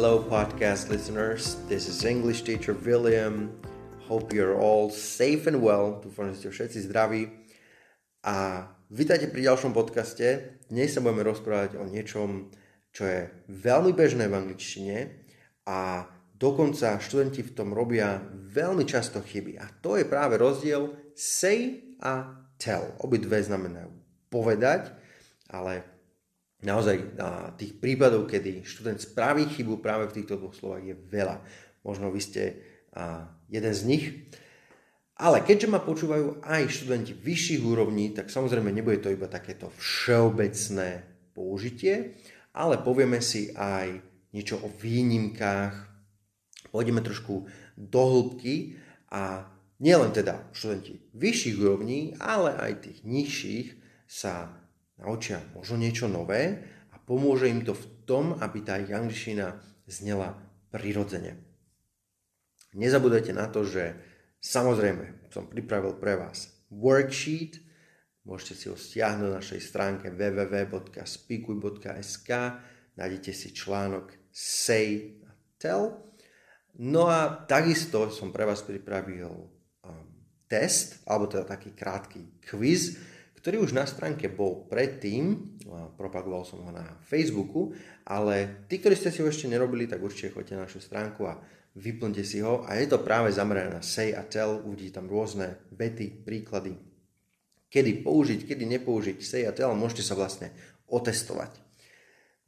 Hello, podcast listeners. This is English teacher William. Hope you're all safe and well. Dúfam, že ste všetci zdraví. A vítajte pri ďalšom podcaste. Dnes sa budeme rozprávať o niečom, čo je veľmi bežné v angličtine a dokonca študenti v tom robia veľmi často chyby. A to je práve rozdiel say a tell. Obidve znamenajú povedať, ale naozaj tých prípadov, kedy študent spraví chybu práve v týchto dvoch slovách je veľa. Možno vy ste jeden z nich. Ale keďže ma počúvajú aj študenti vyšších úrovní, tak samozrejme nebude to iba takéto všeobecné použitie, ale povieme si aj niečo o výnimkách, pôjdeme trošku do hĺbky a nielen teda študenti vyšších úrovní, ale aj tých nižších sa naučia možno niečo nové a pomôže im to v tom, aby tá ich angličtina znela prirodzene. Nezabudajte na to, že samozrejme som pripravil pre vás worksheet, môžete si ho stiahnuť na našej stránke www.spikuj.sk, nájdete si článok Say a Tell. No a takisto som pre vás pripravil um, test, alebo teda taký krátky quiz, ktorý už na stránke bol predtým, propagoval som ho na Facebooku, ale tí, ktorí ste si ho ešte nerobili, tak určite choďte na našu stránku a vyplňte si ho a je to práve zamerané na say a tell, uvidíte tam rôzne vety, príklady, kedy použiť, kedy nepoužiť say a tell, môžete sa vlastne otestovať.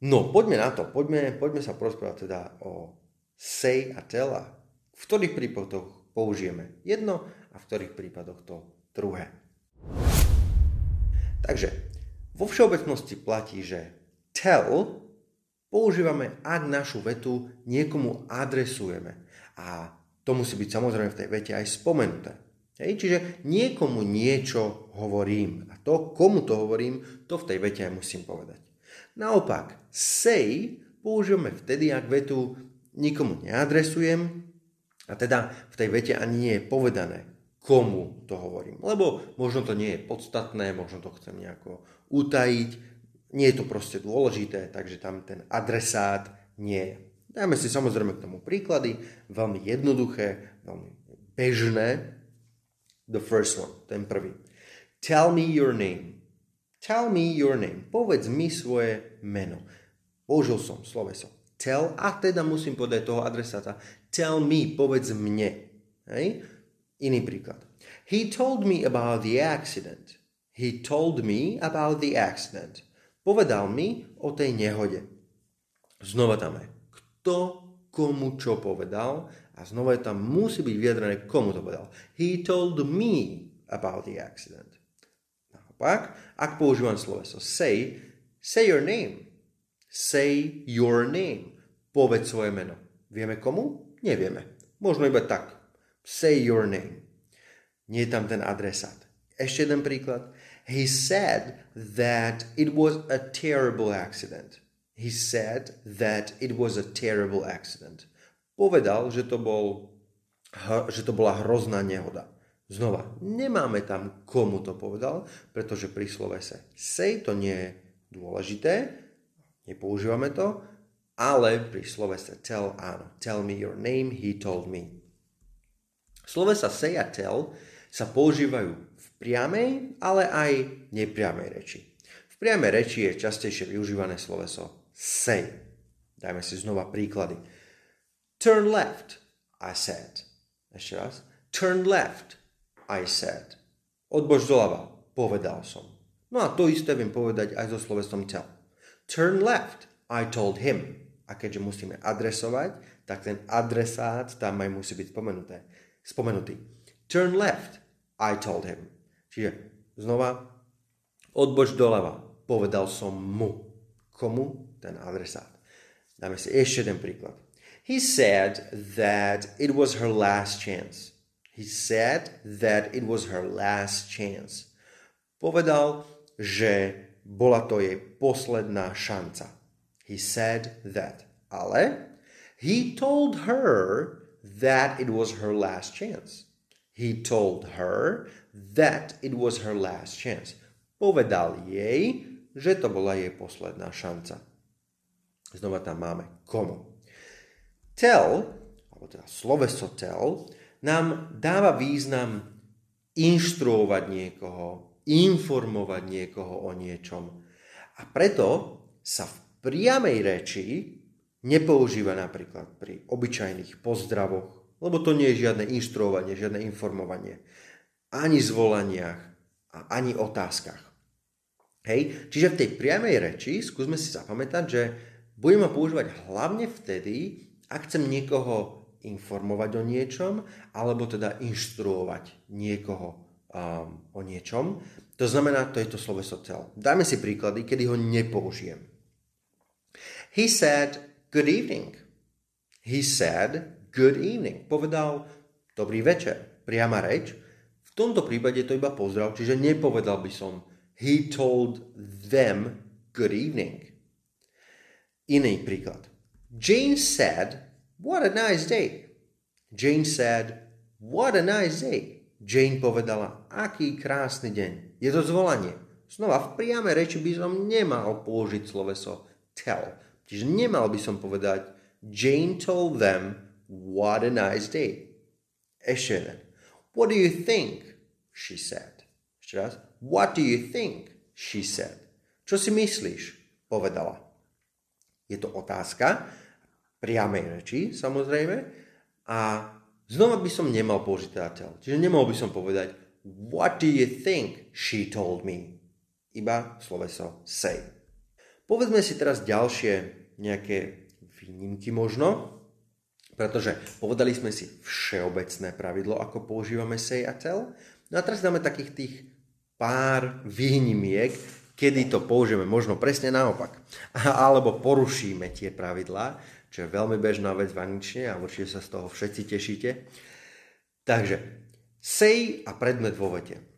No, poďme na to, poďme, poďme sa porozprávať teda o say a tell a v ktorých prípadoch použijeme jedno a v ktorých prípadoch to druhé. Takže vo všeobecnosti platí, že tell používame, ak našu vetu niekomu adresujeme. A to musí byť samozrejme v tej vete aj spomenuté. Hej, čiže niekomu niečo hovorím. A to, komu to hovorím, to v tej vete aj musím povedať. Naopak, say používame vtedy, ak vetu nikomu neadresujem, a teda v tej vete ani nie je povedané, komu to hovorím. Lebo možno to nie je podstatné, možno to chcem nejako utajiť, nie je to proste dôležité, takže tam ten adresát nie je. Dajme si samozrejme k tomu príklady, veľmi jednoduché, veľmi bežné. The first one, ten prvý. Tell me your name. Tell me your name. Povedz mi svoje meno. Použil som sloveso tell a teda musím povedať toho adresáta. Tell me, povedz mne. Hej? Iný príklad. He told me about the accident. He told me about the accident. Povedal mi o tej nehode. Znova tam je. Kto komu čo povedal a znova tam musí byť vyjadrené, komu to povedal. He told me about the accident. Naopak, ak používam sloveso say, say your name. Say your name. Povedz svoje meno. Vieme komu? Nevieme. Možno iba tak. Say your name. Nie je tam ten adresát. Ešte jeden príklad. He said that it was a terrible accident. He said that it was a terrible accident. Povedal, že to, bol, že to bola hrozná nehoda. Znova, nemáme tam, komu to povedal, pretože pri slovese say to nie je dôležité, nepoužívame to, ale pri slovese tell áno. Tell me your name, he told me. Slovesa tell sa používajú v priamej, ale aj nepriamej reči. V priamej reči je častejšie využívané sloveso say. Dajme si znova príklady. Turn left, I said. Ešte raz. Turn left, I said. Odbož doľava, povedal som. No a to isté viem povedať aj so slovesom tell. Turn left, I told him. A keďže musíme adresovať, tak ten adresát tam aj musí byť spomenuté spomenutý. Turn left, I told him. Čiže znova, odboč doľava, povedal som mu. Komu? Ten adresát. Dáme si ešte jeden príklad. He said that it was her last chance. He said that it was her last chance. Povedal, že bola to jej posledná šanca. He said that. Ale he told her that it was her last chance. He told her that it was her last chance. Povedal jej, že to bola jej posledná šanca. Znova tam máme komu. Tell, alebo teda sloveso tell, nám dáva význam inštruovať niekoho, informovať niekoho o niečom. A preto sa v priamej reči nepoužíva napríklad pri obyčajných pozdravoch, lebo to nie je žiadne inštruovanie, žiadne informovanie, ani zvolaniach a ani otázkach. Hej? Čiže v tej priamej reči skúsme si zapamätať, že budeme používať hlavne vtedy, ak chcem niekoho informovať o niečom, alebo teda inštruovať niekoho um, o niečom. To znamená, to je to sloveso tell. Dáme si príklady, kedy ho nepoužijem. He said, good evening. He said, good evening. Povedal, dobrý večer. Priama reč. V tomto prípade to iba pozdrav, čiže nepovedal by som, he told them good evening. Iný príklad. Jane said, what a nice day. Jane said, what a nice day. Jane povedala, aký krásny deň. Je to zvolanie. Znova, v priame reči by som nemal použiť sloveso tell. Čiže nemal by som povedať Jane told them what a nice day. Ešte jeden. What do you think? She said. Ešte raz. What do you think? She said. Čo si myslíš? Povedala. Je to otázka, priamej reči samozrejme, a Znova by som nemal použiť teda. Čiže nemohol by som povedať What do you think she told me? Iba sloveso say. Povedzme si teraz ďalšie nejaké výnimky možno, pretože povedali sme si všeobecné pravidlo, ako používame say. No a teraz dáme takých tých pár výnimiek, kedy to použijeme možno presne naopak. Alebo porušíme tie pravidlá čo je veľmi bežná vec v angličtine a určite sa z toho všetci tešíte. Takže say a predmet vo vete.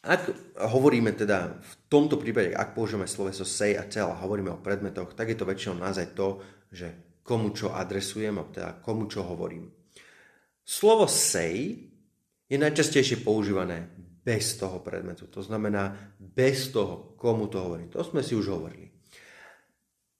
Ak hovoríme teda v tomto prípade, ak použijeme sloveso say a tell a hovoríme o predmetoch, tak je to väčšinou naozaj to, že komu čo adresujem, a teda komu čo hovorím. Slovo say je najčastejšie používané bez toho predmetu. To znamená bez toho, komu to hovorím. To sme si už hovorili.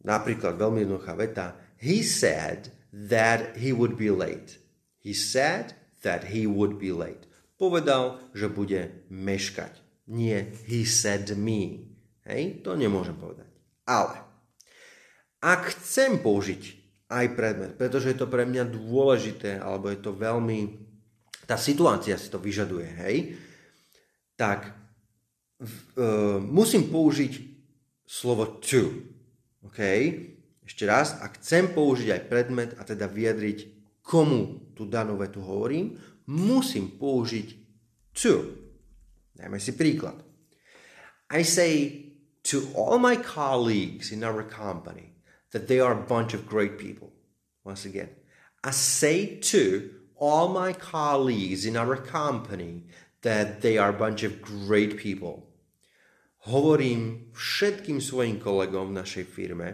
Napríklad veľmi jednoduchá veta. He said that he would be late. He said that he would be late. Povedal, že bude meškať. Nie he said me. Hej, to nemôžem povedať. Ale ak chcem použiť aj predmet, pretože je to pre mňa dôležité, alebo je to veľmi, tá situácia si to vyžaduje, hej, tak uh, musím použiť slovo to. OK? Ešte raz, ak chcem použiť aj predmet a teda vyjadriť, komu tú danú vetu hovorím, musím použiť to. Dajme si príklad. I say to all my colleagues in our company that they are a bunch of great people. Once again, I say to all my colleagues in our company that they are a bunch of great people hovorím všetkým svojim kolegom v našej firme,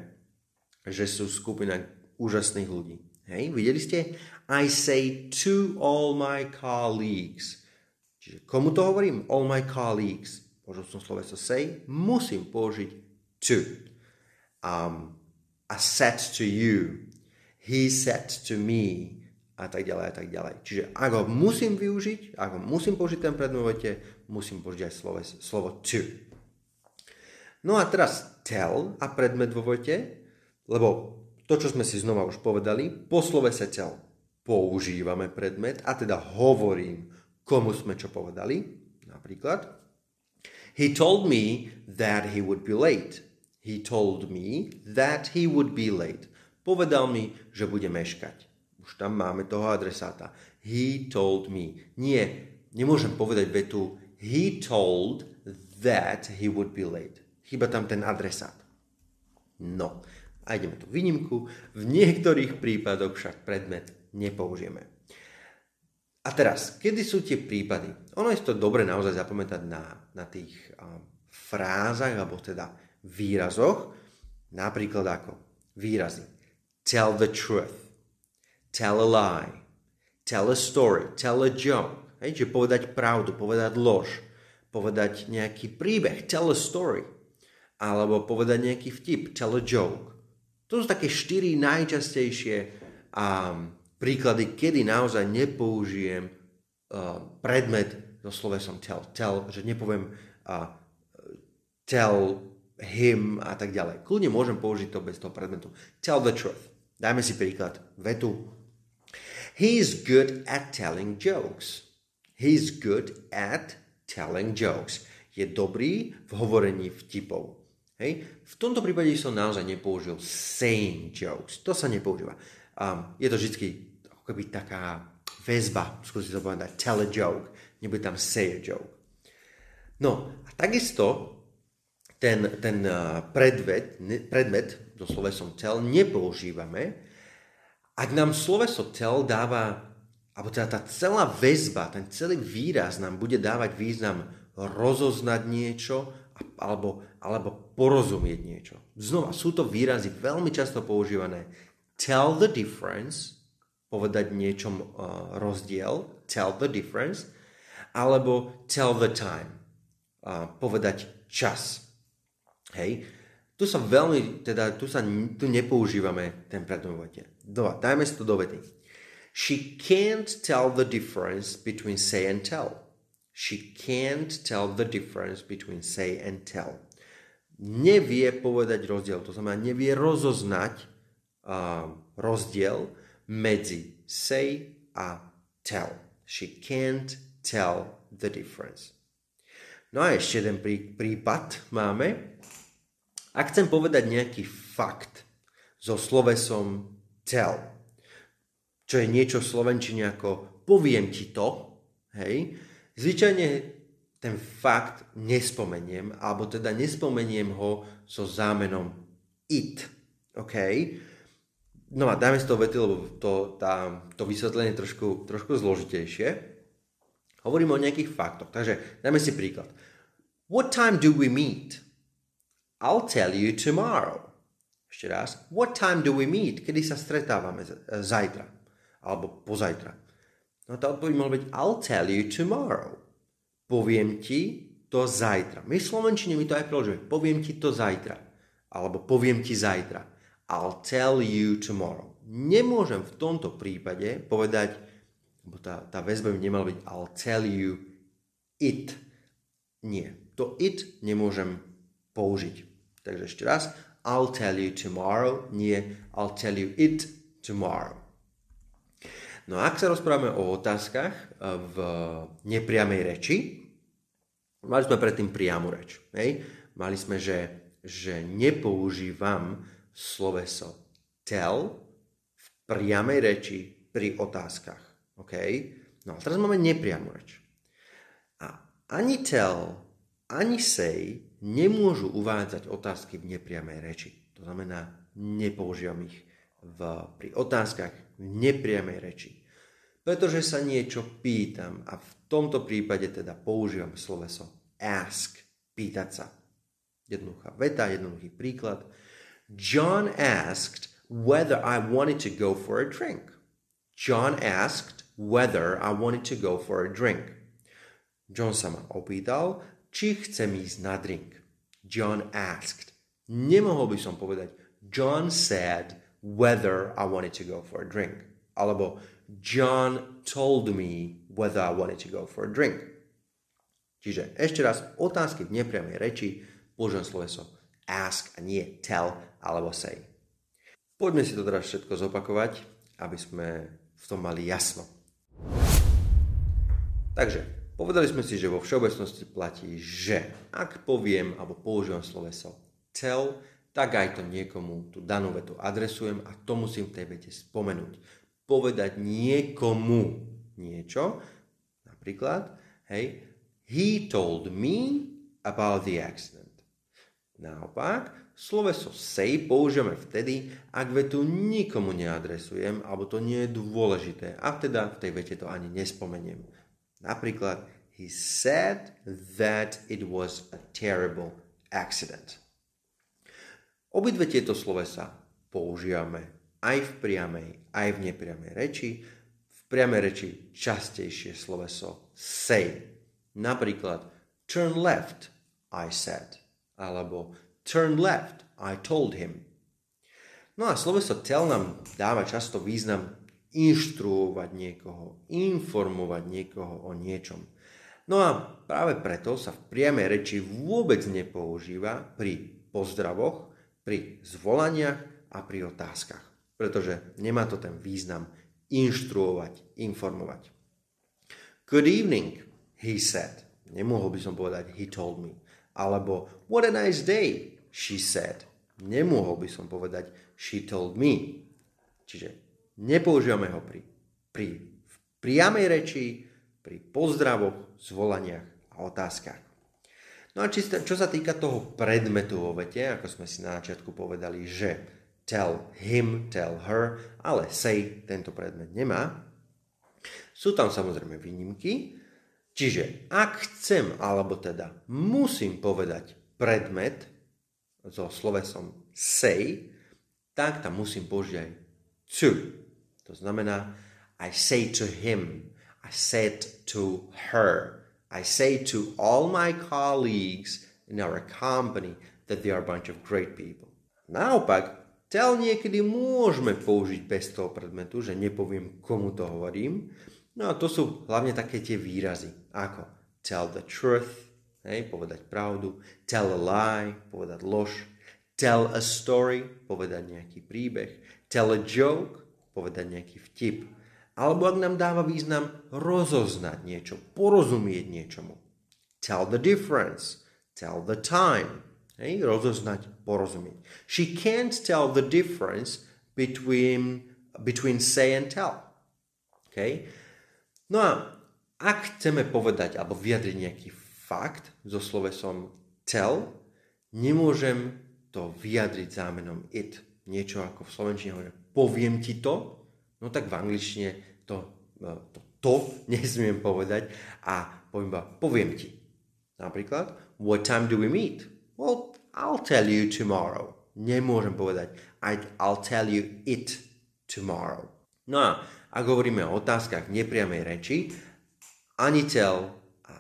že sú skupina úžasných ľudí. Hej, videli ste? I say to all my colleagues. Čiže komu to hovorím? All my colleagues. Použil som sloveso say, musím použiť to. Um, I said to you. He said to me. A tak ďalej, a tak ďalej. Čiže ak ho musím využiť, ak ho musím použiť ten predmovete, musím použiť aj slovo, slovo to. No a teraz tell a predmet vo vete, lebo to, čo sme si znova už povedali, po slove tell používame predmet a teda hovorím, komu sme čo povedali. Napríklad, he told me that he would be late. He told me that he would be late. Povedal mi, že bude meškať. Už tam máme toho adresáta. He told me. Nie, nemôžem povedať vetu he told that he would be late. Chyba tam ten adresát. No, a ideme tu výnimku. V niektorých prípadoch však predmet nepoužijeme. A teraz, kedy sú tie prípady? Ono je to dobre naozaj zapamätať na, na tých um, frázach, alebo teda výrazoch, napríklad ako výrazy. Tell the truth. Tell a lie. Tell a story. Tell a joke. Hej, že povedať pravdu, povedať lož, povedať nejaký príbeh. Tell a story alebo povedať nejaký vtip, tell a joke. To sú také štyri najčastejšie a príklady, kedy naozaj nepoužijem uh, predmet so slovesom tell. Tell, že nepoviem uh, tell him a tak ďalej. Kľudne môžem použiť to bez toho predmetu. Tell the truth. Dajme si príklad. Vetu. He's good at telling jokes. He's good at telling jokes. Je dobrý v hovorení vtipov. Hej? V tomto prípade som naozaj nepoužil saying jokes. To sa nepoužíva. Um, je to vždy ako keby taká väzba, skúsi to povedať, tell a joke, nebude tam say a joke. No a takisto ten, ten uh, predmet, so slovesom tell nepoužívame, ak nám sloveso tell dáva, alebo teda tá celá väzba, ten celý výraz nám bude dávať význam rozoznať niečo alebo, alebo porozumieť niečo. Znova, sú to výrazy veľmi často používané. Tell the difference, povedať niečom uh, rozdiel, tell the difference, alebo tell the time, uh, povedať čas. Hej, tu sa veľmi, teda tu sa tu nepoužívame ten predmet Dova, dajme si to do vety. She can't tell the difference between say and tell. She can't tell the difference between say and tell. Nevie povedať rozdiel, to znamená nevie rozoznať uh, rozdiel medzi say a tell. She can't tell the difference. No a ešte jeden prí, prípad máme. Ak chcem povedať nejaký fakt so slovesom tell, čo je niečo v slovenčine ako poviem ti to, hej, zvyčajne ten fakt nespomeniem, alebo teda nespomeniem ho so zámenom it. OK? No a dáme si to vety, lebo to, tá, to vysvetlenie je trošku, trošku zložitejšie. Hovoríme o nejakých faktoch. Takže dáme si príklad. What time do we meet? I'll tell you tomorrow. Ešte raz. What time do we meet? Kedy sa stretávame zajtra? Alebo pozajtra? No tá odpoveď mohla byť I'll tell you tomorrow. Poviem ti to zajtra. My v Slovenčine my to aj preložíme. Poviem ti to zajtra. Alebo poviem ti zajtra. I'll tell you tomorrow. Nemôžem v tomto prípade povedať, lebo tá, tá väzba by nemala byť I'll tell you it. Nie. To it nemôžem použiť. Takže ešte raz, I'll tell you tomorrow, nie I'll tell you it tomorrow. No a ak sa rozprávame o otázkach eh, v nepriamej reči, mali sme predtým priamu reč. Hej? Mali sme, že, že nepoužívam sloveso tell v priamej reči pri otázkach. Okay? No a teraz máme nepriamu reč. A ani tell, ani say nemôžu uvádzať otázky v nepriamej reči. To znamená, nepoužívam ich v, pri otázkach v nepriamej reči. Pretože sa niečo pýtam a v tomto prípade teda používam sloveso ask, pýtať sa. Jednoduchá veta, jednoduchý príklad. John asked whether I wanted to go for a drink. John asked whether I wanted to go for a drink. John sa ma opýtal, či chcem ísť na drink. John asked. Nemohol by som povedať John said whether I wanted to go for a drink. Alebo John told me whether I wanted to go for a drink. Čiže ešte raz, otázky v nepriamej reči, použijem sloveso ask a nie tell alebo say. Poďme si to teraz všetko zopakovať, aby sme v tom mali jasno. Takže, Povedali sme si, že vo všeobecnosti platí, že ak poviem alebo používam sloveso tell, tak aj to niekomu tú danú vetu adresujem a to musím v tej vete spomenúť. Povedať niekomu niečo, napríklad, hej, he told me about the accident. Naopak, sloveso say použijeme vtedy, ak vetu nikomu neadresujem, alebo to nie je dôležité a teda v tej vete to ani nespomeniem. Napríklad, he said that it was a terrible accident. Obidve tieto slovesa používame aj v priamej, aj v nepriamej reči. V priamej reči častejšie sloveso say. Napríklad turn left, I said. Alebo turn left, I told him. No a sloveso tell nám dáva často význam inštruovať niekoho, informovať niekoho o niečom. No a práve preto sa v priamej reči vôbec nepoužíva pri pozdravoch, pri zvolaniach a pri otázkach. Pretože nemá to ten význam inštruovať, informovať. Good evening, he said. Nemohol by som povedať he told me. Alebo what a nice day, she said. Nemohol by som povedať she told me. Čiže nepoužívame ho pri, pri priamej reči, pri pozdravoch, zvolaniach a otázkach. No a či, čo sa týka toho predmetu vo vete, ako sme si na začiatku povedali, že tell him, tell her, ale say tento predmet nemá, sú tam samozrejme výnimky, čiže ak chcem, alebo teda musím povedať predmet so slovesom say, tak tam musím použiť aj to. To znamená I say to him, I said to her, I say to all my colleagues in our company that they are a bunch of great people. Naopak, tell niekedy môžeme použiť bez toho predmetu, že nepoviem, komu to hovorím. No a to sú hlavne také tie výrazy, ako tell the truth, hej, povedať pravdu, tell a lie, povedať lož, tell a story, povedať nejaký príbeh, tell a joke, povedať nejaký vtip, alebo ak nám dáva význam rozoznať niečo, porozumieť niečomu. Tell the difference. Tell the time. Hej, rozoznať, porozumieť. She can't tell the difference between, between say and tell. Okay? No a ak chceme povedať alebo vyjadriť nejaký fakt so slovesom tell, nemôžem to vyjadriť zámenom it. Niečo ako v slovenčine hovorím, poviem ti to, No tak v angličtine to, e, to, to nesmiem povedať a poviem iba, poviem ti. Napríklad, what time do we meet? Well, I'll tell you tomorrow. Nemôžem povedať, I'll tell you it tomorrow. No a ak hovoríme o otázkach nepriamej reči, ani tell a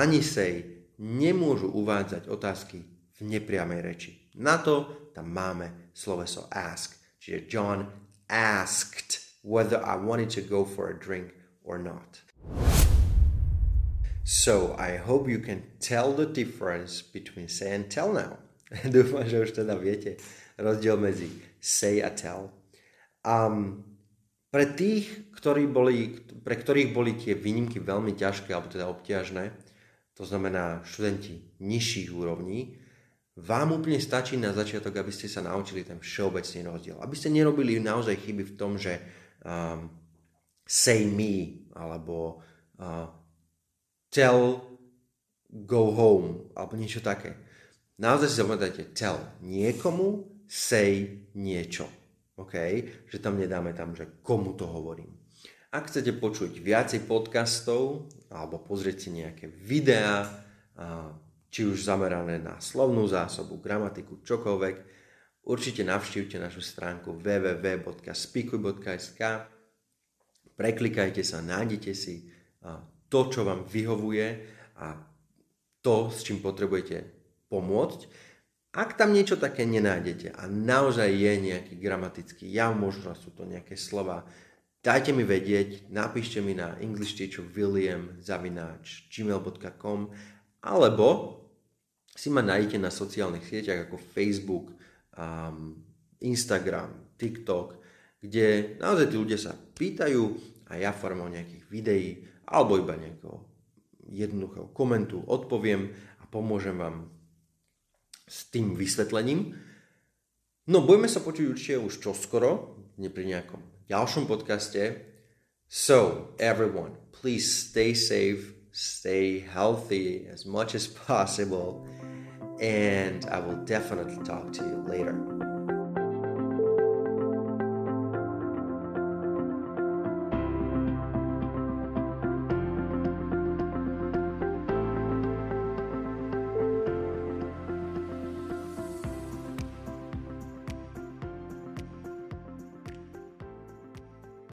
ani say nemôžu uvádzať otázky v nepriamej reči. Na to tam máme sloveso ask. Čiže John asked whether I wanted to go for a drink or not. So I hope you can tell the difference between say and tell now. Dúfam, že už teda viete rozdiel medzi say a tell. Um, pre tých, ktorí boli, pre ktorých boli tie výnimky veľmi ťažké alebo teda obťažné, to znamená študenti nižších úrovní, vám úplne stačí na začiatok, aby ste sa naučili ten všeobecný rozdiel. Aby ste nerobili naozaj chyby v tom, že um, say me alebo uh, tell go home alebo niečo také. Naozaj si zapamätajte tell niekomu, say niečo. OK? Že tam nedáme tam, že komu to hovorím. Ak chcete počuť viacej podcastov alebo pozrieť si nejaké videá, či už zamerané na slovnú zásobu, gramatiku, čokoľvek, určite navštívte našu stránku www.spikuj.sk preklikajte sa, nájdete si to, čo vám vyhovuje a to, s čím potrebujete pomôcť. Ak tam niečo také nenájdete a naozaj je nejaký gramatický jav, možno sú to nejaké slova, dajte mi vedieť, napíšte mi na englishteacherwilliam.gmail.com alebo si ma nájdete na sociálnych sieťach ako Facebook, um, Instagram, TikTok, kde naozaj tí ľudia sa pýtajú a ja formou nejakých videí alebo iba nejakého jednoduchého komentu odpoviem a pomôžem vám s tým vysvetlením. No, budeme sa počuť určite už čoskoro, nie pri nejakom ďalšom podcaste. So, everyone, please stay safe, stay healthy as much as possible. and I will definitely talk to you later.